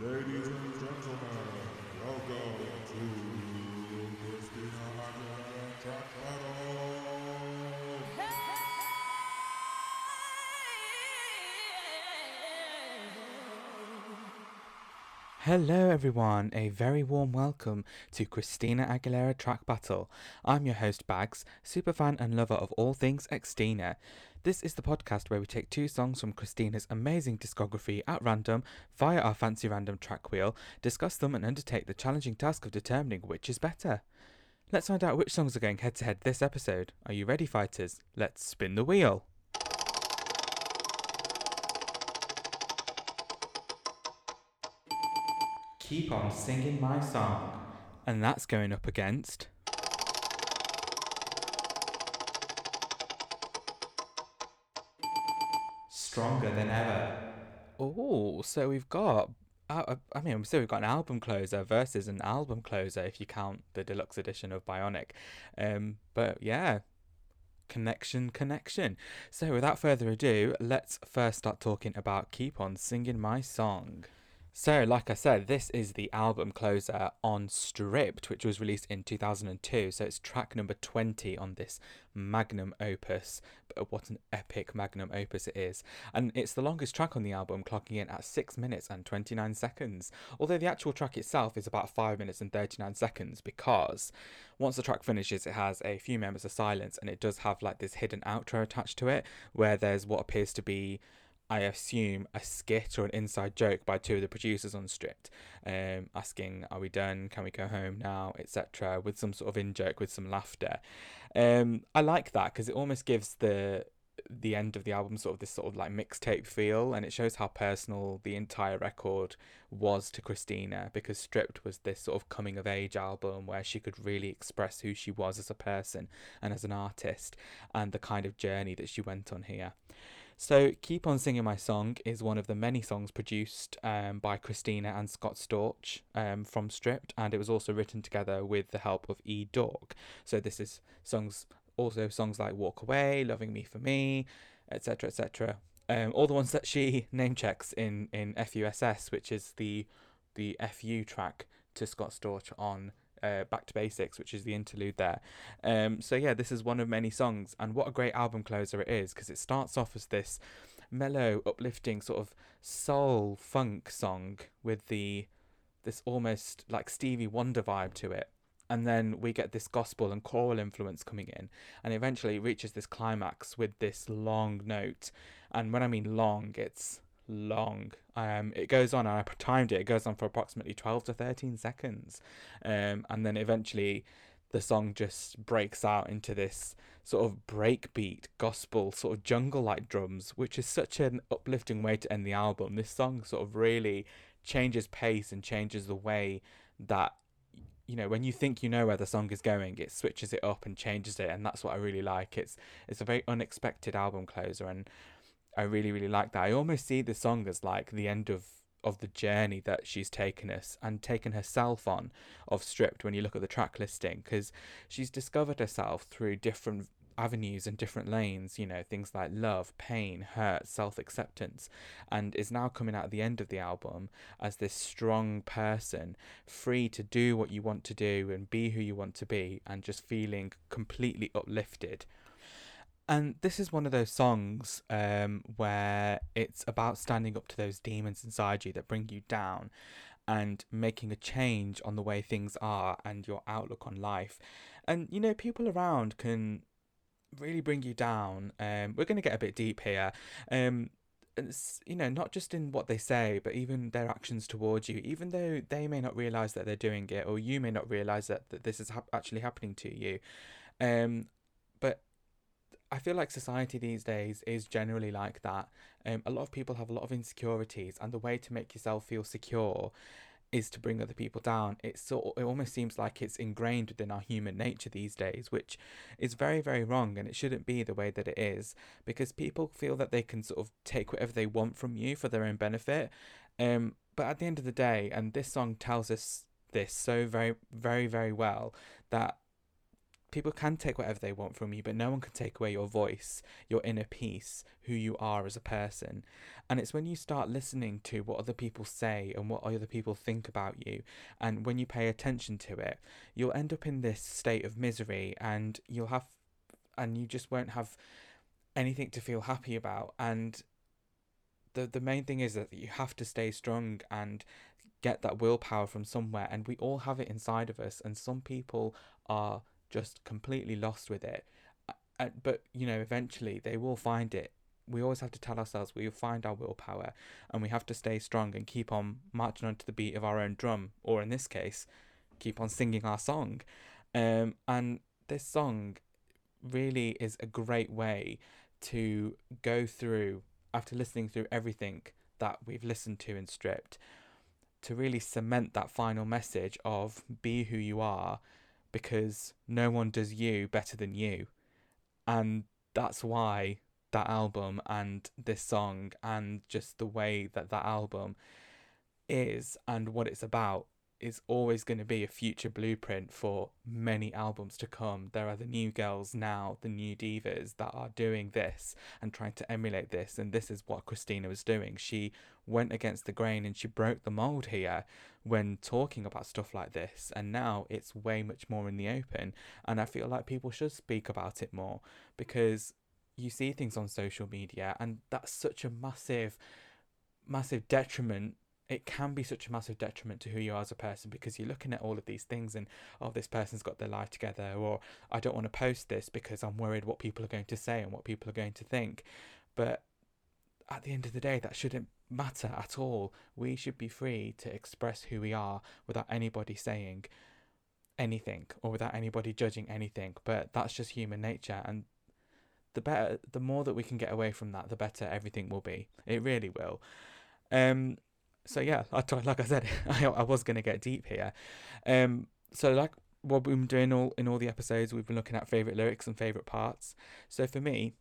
Ladies and gentlemen, welcome to Christina Aguilera Track Battle. Hello, everyone. A very warm welcome to Christina Aguilera Track Battle. I'm your host, Bags, superfan and lover of all things Xtina. This is the podcast where we take two songs from Christina's amazing discography at random via our fancy random track wheel, discuss them, and undertake the challenging task of determining which is better. Let's find out which songs are going head to head this episode. Are you ready, fighters? Let's spin the wheel. Keep on singing my song. And that's going up against. Stronger than ever. Oh, so we've got. Uh, I mean, so we've got an album closer versus an album closer if you count the deluxe edition of Bionic. Um, but yeah, connection, connection. So without further ado, let's first start talking about Keep On Singing My Song. So, like I said, this is the album closer on Stripped, which was released in 2002. So, it's track number 20 on this magnum opus. But what an epic magnum opus it is. And it's the longest track on the album, clocking in at 6 minutes and 29 seconds. Although the actual track itself is about 5 minutes and 39 seconds, because once the track finishes, it has a few moments of silence and it does have like this hidden outro attached to it, where there's what appears to be I assume, a skit or an inside joke by two of the producers on Stripped, um, asking, "Are we done? Can we go home now?" etc. With some sort of in joke, with some laughter. Um, I like that because it almost gives the the end of the album sort of this sort of like mixtape feel and it shows how personal the entire record was to Christina because Stripped was this sort of coming of age album where she could really express who she was as a person and as an artist and the kind of journey that she went on here. So, Keep On Singing My Song is one of the many songs produced um, by Christina and Scott Storch um, from Stripped, and it was also written together with the help of E Dog. So, this is songs, also songs like Walk Away, Loving Me for Me, etc., etc. Um, all the ones that she name checks in, in FUSS, which is the the FU track to Scott Storch on uh, Back to Basics, which is the interlude there. Um, so yeah, this is one of many songs, and what a great album closer it is because it starts off as this mellow, uplifting sort of soul funk song with the this almost like Stevie Wonder vibe to it. And then we get this gospel and choral influence coming in, and eventually it reaches this climax with this long note. And when I mean long, it's long. Um, it goes on, and I timed it. It goes on for approximately twelve to thirteen seconds, um, and then eventually the song just breaks out into this sort of breakbeat gospel sort of jungle like drums, which is such an uplifting way to end the album. This song sort of really changes pace and changes the way that you know when you think you know where the song is going it switches it up and changes it and that's what i really like it's it's a very unexpected album closer and I really, really like that. I almost see the song as like the end of of the journey that she's taken us and taken herself on of stripped when you look at the track listing because she's discovered herself through different avenues and different lanes you know things like love pain hurt self-acceptance and is now coming out at the end of the album as this strong person free to do what you want to do and be who you want to be and just feeling completely uplifted and this is one of those songs um, where it's about standing up to those demons inside you that bring you down and making a change on the way things are and your outlook on life. And, you know, people around can really bring you down. Um, we're going to get a bit deep here. Um, it's, you know, not just in what they say, but even their actions towards you, even though they may not realize that they're doing it, or you may not realize that, that this is ha- actually happening to you. Um, I feel like society these days is generally like that. Um, a lot of people have a lot of insecurities, and the way to make yourself feel secure is to bring other people down. It sort it almost seems like it's ingrained within our human nature these days, which is very very wrong, and it shouldn't be the way that it is because people feel that they can sort of take whatever they want from you for their own benefit. Um, but at the end of the day, and this song tells us this so very very very well that people can take whatever they want from you, but no one can take away your voice, your inner peace, who you are as a person. And it's when you start listening to what other people say and what other people think about you, and when you pay attention to it, you'll end up in this state of misery and you'll have, and you just won't have anything to feel happy about. And the, the main thing is that you have to stay strong and get that willpower from somewhere and we all have it inside of us and some people are just completely lost with it. Uh, but you know, eventually they will find it. We always have to tell ourselves we will find our willpower, and we have to stay strong and keep on marching onto the beat of our own drum, or in this case, keep on singing our song. Um, and this song really is a great way to go through after listening through everything that we've listened to and stripped to really cement that final message of be who you are because no one does you better than you. And that's why that album and this song and just the way that that album is and what it's about is always going to be a future blueprint for many albums to come. There are the new girls now, the new divas that are doing this and trying to emulate this. And this is what Christina was doing. She went against the grain and she broke the mold here when talking about stuff like this. And now it's way much more in the open. And I feel like people should speak about it more because you see things on social media and that's such a massive, massive detriment it can be such a massive detriment to who you are as a person because you're looking at all of these things and oh this person's got their life together or I don't want to post this because I'm worried what people are going to say and what people are going to think. But at the end of the day that shouldn't matter at all. We should be free to express who we are without anybody saying anything or without anybody judging anything. But that's just human nature and the better the more that we can get away from that the better everything will be. It really will. Um so yeah, like I said, I, I was going to get deep here. Um, so like what we've been doing all in all the episodes, we've been looking at favorite lyrics and favorite parts. So for me,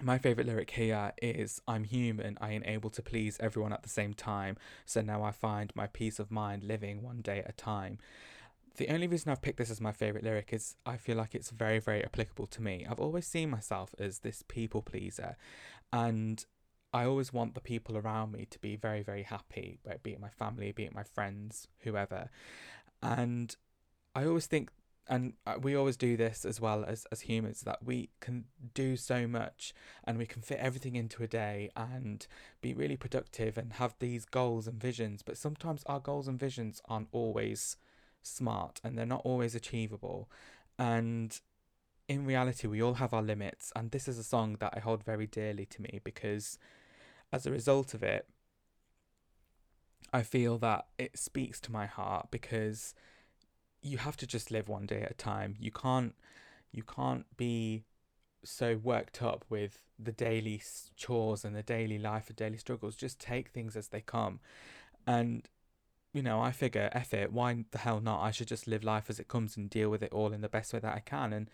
my favorite lyric here is I'm human, I ain't able to please everyone at the same time. So now I find my peace of mind living one day at a time. The only reason I've picked this as my favourite lyric is I feel like it's very, very applicable to me. I've always seen myself as this people pleaser, and I always want the people around me to be very, very happy, be it my family, be it my friends, whoever. And I always think, and we always do this as well as, as humans, that we can do so much and we can fit everything into a day and be really productive and have these goals and visions. But sometimes our goals and visions aren't always smart and they're not always achievable. And in reality, we all have our limits. And this is a song that I hold very dearly to me because as a result of it, I feel that it speaks to my heart because you have to just live one day at a time. You can't you can't be so worked up with the daily chores and the daily life, and daily struggles. Just take things as they come. And you know, I figure, F it, why the hell not? I should just live life as it comes and deal with it all in the best way that I can. And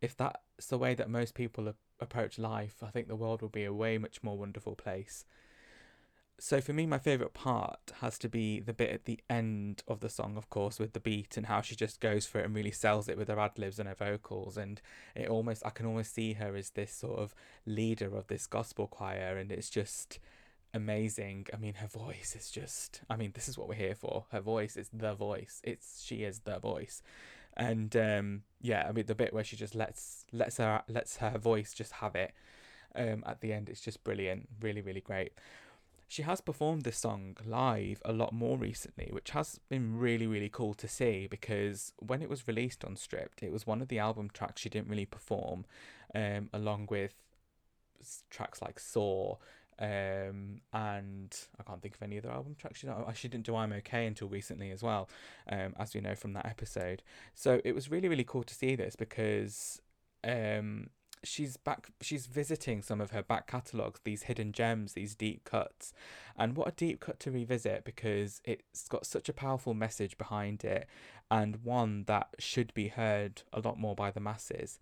if that's the way that most people approach life, I think the world will be a way much more wonderful place. So for me, my favourite part has to be the bit at the end of the song, of course, with the beat and how she just goes for it and really sells it with her ad libs and her vocals. And it almost, I can almost see her as this sort of leader of this gospel choir, and it's just amazing. I mean, her voice is just, I mean, this is what we're here for. Her voice is the voice. It's, she is the voice and um, yeah, I mean the bit where she just lets lets her lets her voice just have it um, at the end, it's just brilliant, really really great. She has performed this song live a lot more recently, which has been really really cool to see because when it was released on Stripped, it was one of the album tracks she didn't really perform, um, along with tracks like Saw um, and I can't think of any other album tracks. You know, I she didn't do I'm Okay until recently as well, um, as we know from that episode. So it was really really cool to see this because um, she's back. She's visiting some of her back catalogs, these hidden gems, these deep cuts, and what a deep cut to revisit because it's got such a powerful message behind it, and one that should be heard a lot more by the masses.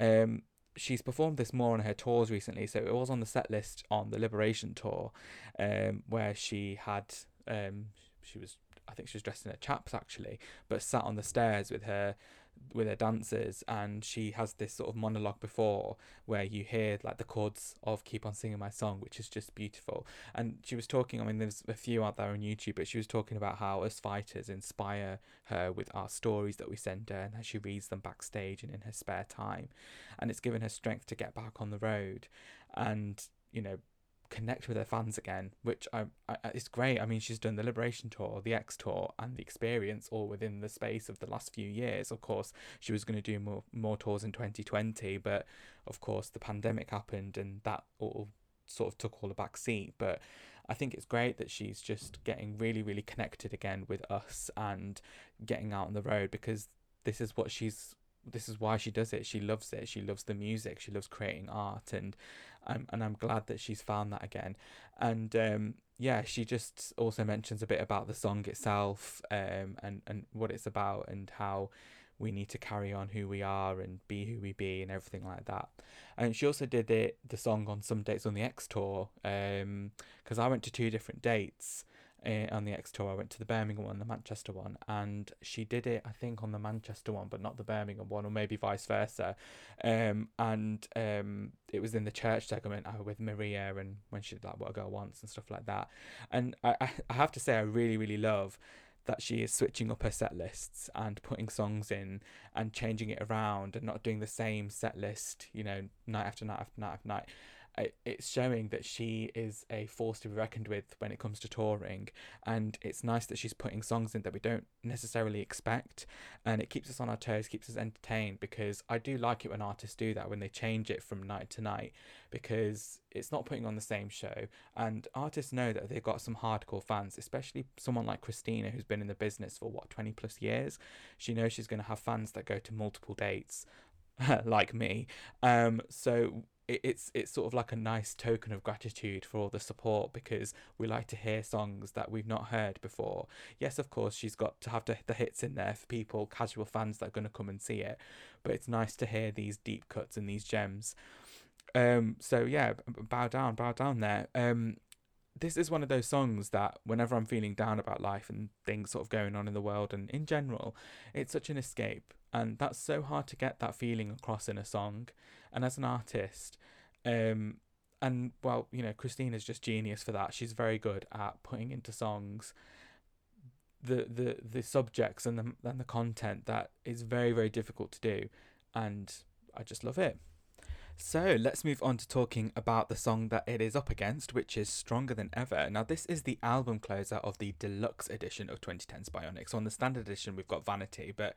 Um, she's performed this more on her tours recently. So it was on the set list on the Liberation tour, um, where she had um, she was I think she was dressed in her chaps actually, but sat on the stairs with her with her dancers and she has this sort of monologue before where you hear like the chords of keep on singing my song which is just beautiful. And she was talking i mean there's a few out there on youtube but she was talking about how us fighters inspire her with our stories that we send her and how she reads them backstage and in her spare time. And it's given her strength to get back on the road. And you know connect with her fans again, which I, I it's great. I mean, she's done the Liberation Tour, the X Tour, and the Experience all within the space of the last few years. Of course, she was going to do more more tours in 2020, but of course the pandemic happened and that all sort of took all the back seat. But I think it's great that she's just getting really, really connected again with us and getting out on the road because this is what she's this is why she does it. She loves it. She loves the music. She loves creating art, and I'm and I'm glad that she's found that again. And um, yeah, she just also mentions a bit about the song itself, um, and and what it's about, and how we need to carry on who we are and be who we be and everything like that. And she also did it the song on some dates on the X tour, because um, I went to two different dates uh, on the X tour. I went to the Birmingham one, the Manchester one, and she did it, I think, on the Manchester one, but not the Birmingham one, or maybe vice versa. Um, and um, it was in the church segment uh, with Maria and when she did like What a Girl Wants and stuff like that. And I, I have to say, I really, really love that she is switching up her set lists and putting songs in and changing it around and not doing the same set list, you know, night after night after night after night it's showing that she is a force to be reckoned with when it comes to touring and it's nice that she's putting songs in that we don't necessarily expect and it keeps us on our toes keeps us entertained because i do like it when artists do that when they change it from night to night because it's not putting on the same show and artists know that they've got some hardcore fans especially someone like christina who's been in the business for what 20 plus years? She knows she's going to have fans that go to multiple dates like me. Um so it, it's it's sort of like a nice token of gratitude for all the support because we like to hear songs that we've not heard before. Yes, of course, she's got to have the, the hits in there for people, casual fans that are going to come and see it, but it's nice to hear these deep cuts and these gems. Um, so yeah, bow down, bow down there. Um, this is one of those songs that whenever I'm feeling down about life and things sort of going on in the world and in general, it's such an escape. And that's so hard to get that feeling across in a song. And as an artist, um, and well, you know, Christine is just genius for that. She's very good at putting into songs the the the subjects and the and the content that is very very difficult to do, and I just love it. So let's move on to talking about the song that it is up against, which is Stronger Than Ever. Now, this is the album closer of the deluxe edition of 2010's Bionic. So on the standard edition, we've got Vanity, but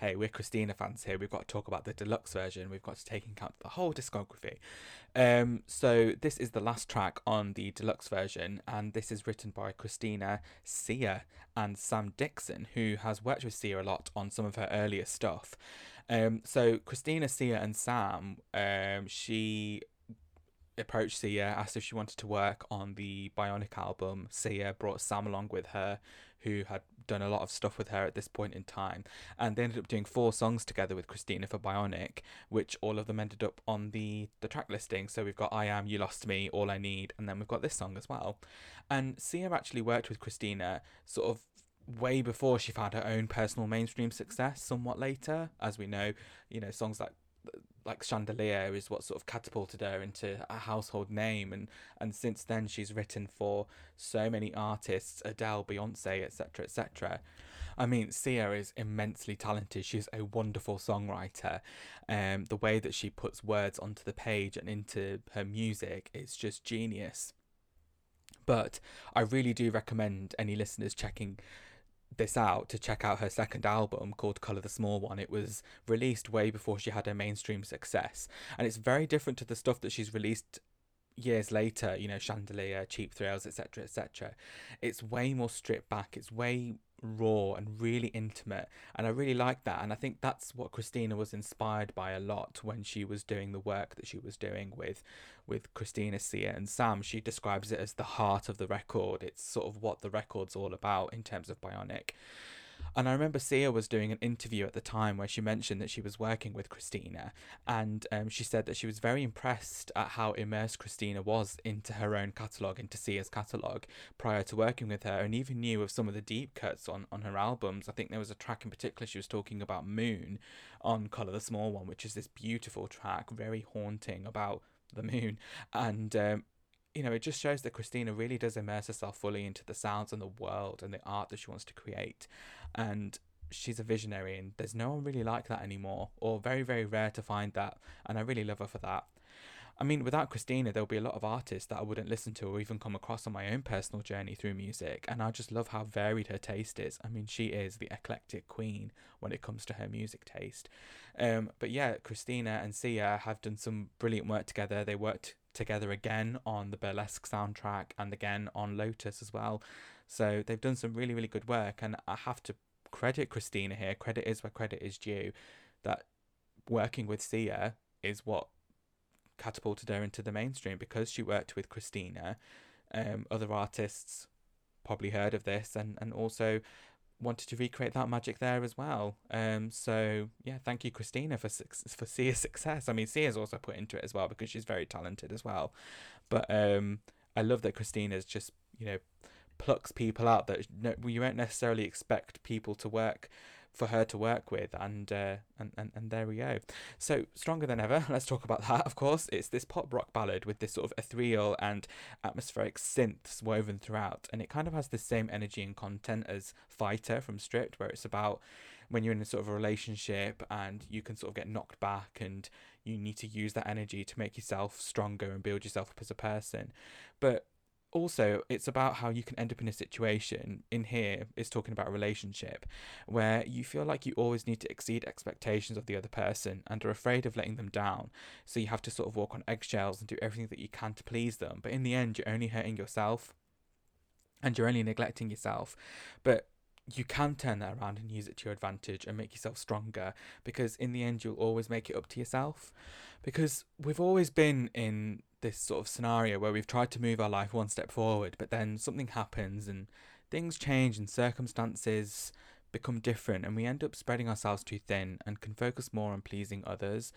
hey, we're Christina fans here. We've got to talk about the deluxe version. We've got to take into account the whole discography. Um, so this is the last track on the deluxe version, and this is written by Christina Sia and Sam Dixon, who has worked with Sia a lot on some of her earlier stuff. Um, so Christina Sia and Sam, um, she approached Sia, asked if she wanted to work on the Bionic album. Sia brought Sam along with her, who had done a lot of stuff with her at this point in time. And they ended up doing four songs together with Christina for Bionic, which all of them ended up on the, the track listing. So we've got I Am, You Lost Me, All I Need, and then we've got this song as well. And Sia actually worked with Christina sort of way before she found her own personal mainstream success somewhat later as we know you know songs like like Chandelier is what sort of catapulted her into a household name. And and since then she's written for so many artists Adele Beyonce etc etc I mean Sia is immensely talented. She's a wonderful songwriter. Um the way that she puts words onto the page and into her music is just genius. But I really do recommend any listeners checking this out to check out her second album called Color the Small One. It was released way before she had her mainstream success, and it's very different to the stuff that she's released years later. You know, Chandelier, Cheap Thrills, etc., etc. It's way more stripped back. It's way raw and really intimate and I really like that and I think that's what Christina was inspired by a lot when she was doing the work that she was doing with with Christina Sia and Sam. She describes it as the heart of the record. It's sort of what the record's all about in terms of Bionic And I remember Sia was doing an interview at the time where she mentioned that she was working with Christina, and um, she said that she was very impressed at how immersed Christina was into her own catalogue, into Sia's catalogue, prior to working with her, and even knew of some of the deep cuts on, on her albums. I think there was a track in particular she was talking about Moon on Colour the Small One, which is this beautiful track, very haunting about the moon. And um, you know, it just shows that Christina really does immerse herself fully into the sounds and the world and the art that she wants to create. And she's a visionary, and there's no one really like that anymore, or very, very rare to find that. And I really love her for that. I mean, without Christina, there'll be a lot of artists that I wouldn't listen to or even come across on my own personal journey through music. And I just love how varied her taste is. I mean, she is the eclectic queen when it comes to her music taste. Um, but yeah, Christina and Sia have done some brilliant work together. They worked together again on the Burlesque soundtrack and again on Lotus as well. So they've done some really, really good work. And I have to credit Christina here. Credit is where credit is due. That working with Sia is what catapulted her into the mainstream because she worked with Christina. Um, other artists probably heard of this and, and also wanted to recreate that magic there as well. Um, so yeah, thank you, Christina, for for Sia's success. I mean, Sia's also put into it as well because she's very talented as well. But um, I love that Christina's just you know plucks people out that you won't necessarily expect people to work for her to work with and uh, and, and and there we go. So stronger than ever let's talk about that of course. It's this pop rock ballad with this sort of ethereal and atmospheric synths woven throughout and it kind of has the same energy and content as fighter from stripped where it's about when you're in a sort of a relationship and you can sort of get knocked back and you need to use that energy to make yourself stronger and build yourself up as a person. But also it's about how you can end up in a situation in here is talking about a relationship where you feel like you always need to exceed expectations of the other person and are afraid of letting them down. So you have to sort of walk on eggshells and do everything that you can to please them. But in the end you're only hurting yourself and you're only neglecting yourself. But you can turn that around and use it to your advantage and make yourself stronger because in the end you'll always make it up to yourself. Because we've always been in this sort of scenario where we've tried to move our life one step forward, but then something happens and things change and circumstances become different, and we end up spreading ourselves too thin and can focus more on pleasing others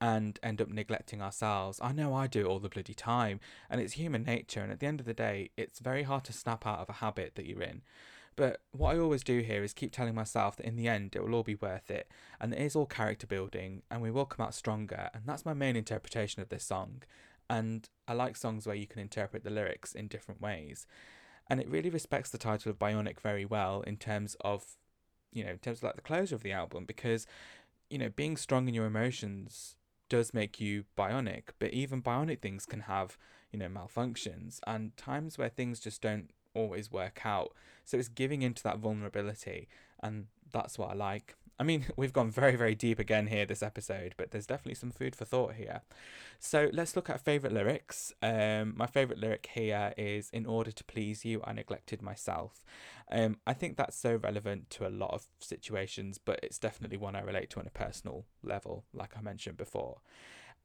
and end up neglecting ourselves. I know I do all the bloody time, and it's human nature, and at the end of the day, it's very hard to snap out of a habit that you're in. But what I always do here is keep telling myself that in the end it will all be worth it, and it is all character building, and we will come out stronger, and that's my main interpretation of this song. And I like songs where you can interpret the lyrics in different ways. And it really respects the title of Bionic very well in terms of, you know, in terms of like the closure of the album, because, you know, being strong in your emotions does make you bionic, but even bionic things can have, you know, malfunctions and times where things just don't always work out. So it's giving into that vulnerability, and that's what I like. I mean, we've gone very, very deep again here this episode, but there's definitely some food for thought here. So let's look at favourite lyrics. Um, my favourite lyric here is In order to please you, I neglected myself. Um, I think that's so relevant to a lot of situations, but it's definitely one I relate to on a personal level, like I mentioned before.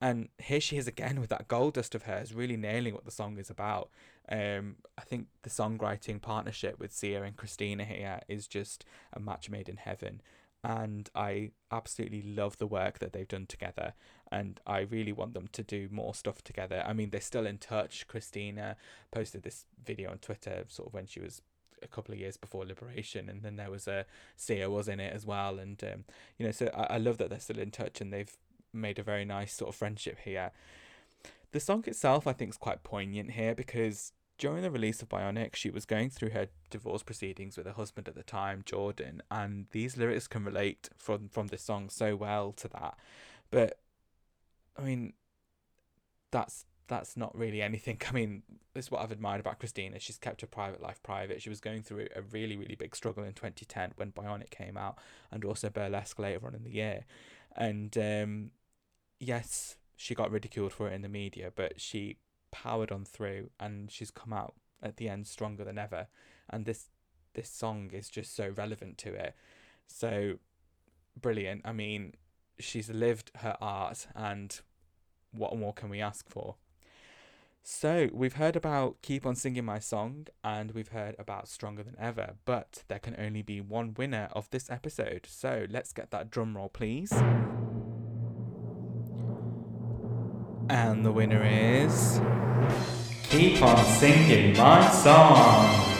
And here she is again with that gold dust of hers, really nailing what the song is about. Um, I think the songwriting partnership with Sia and Christina here is just a match made in heaven and I absolutely love the work that they've done together and I really want them to do more stuff together. I mean, they're still in touch. Christina posted this video on Twitter sort of when she was a couple of years before Liberation, and then there was a Sia was in it as well, and um, you know, so I, I love that they're still in touch and they've made a very nice sort of friendship here. The song itself, I think, is quite poignant here because during the release of Bionic, she was going through her divorce proceedings with her husband at the time, Jordan, and these lyrics can relate from from this song so well to that. But I mean, that's that's not really anything. I mean, this is what I've admired about Christina. She's kept her private life private. She was going through a really, really big struggle in 2010 when Bionic came out, and also Burlesque later on in the year. And um, yes, she got ridiculed for it in the media, but she powered on through and she's come out at the end stronger than ever and this this song is just so relevant to it so brilliant i mean she's lived her art and what more can we ask for So, we've heard about Keep On Singing My Song and we've heard about Stronger Than Ever, but there can only be one winner of this episode. So, let's get that drum roll, please. And the winner is. Keep On Singing My Song!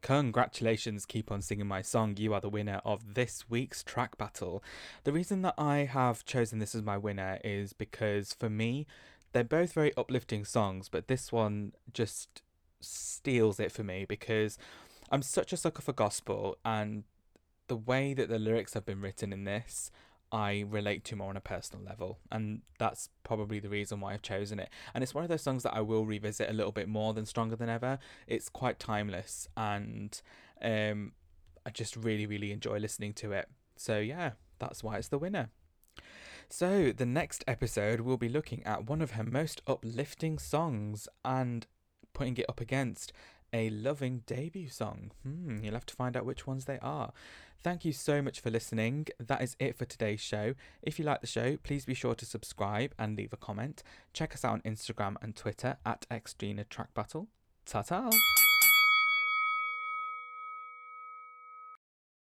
Congratulations, Keep On Singing My Song. You are the winner of this week's track battle. The reason that I have chosen this as my winner is because for me, they're both very uplifting songs, but this one just steals it for me because I'm such a sucker for gospel and the way that the lyrics have been written in this, I relate to more on a personal level. And that's probably the reason why I've chosen it. And it's one of those songs that I will revisit a little bit more than Stronger Than Ever. It's quite timeless and um, I just really, really enjoy listening to it. So, yeah, that's why it's the winner. So, the next episode, we'll be looking at one of her most uplifting songs and putting it up against a loving debut song. Hmm, you'll have to find out which ones they are. Thank you so much for listening. That is it for today's show. If you like the show, please be sure to subscribe and leave a comment. Check us out on Instagram and Twitter at Xtina Track Battle. Ta ta!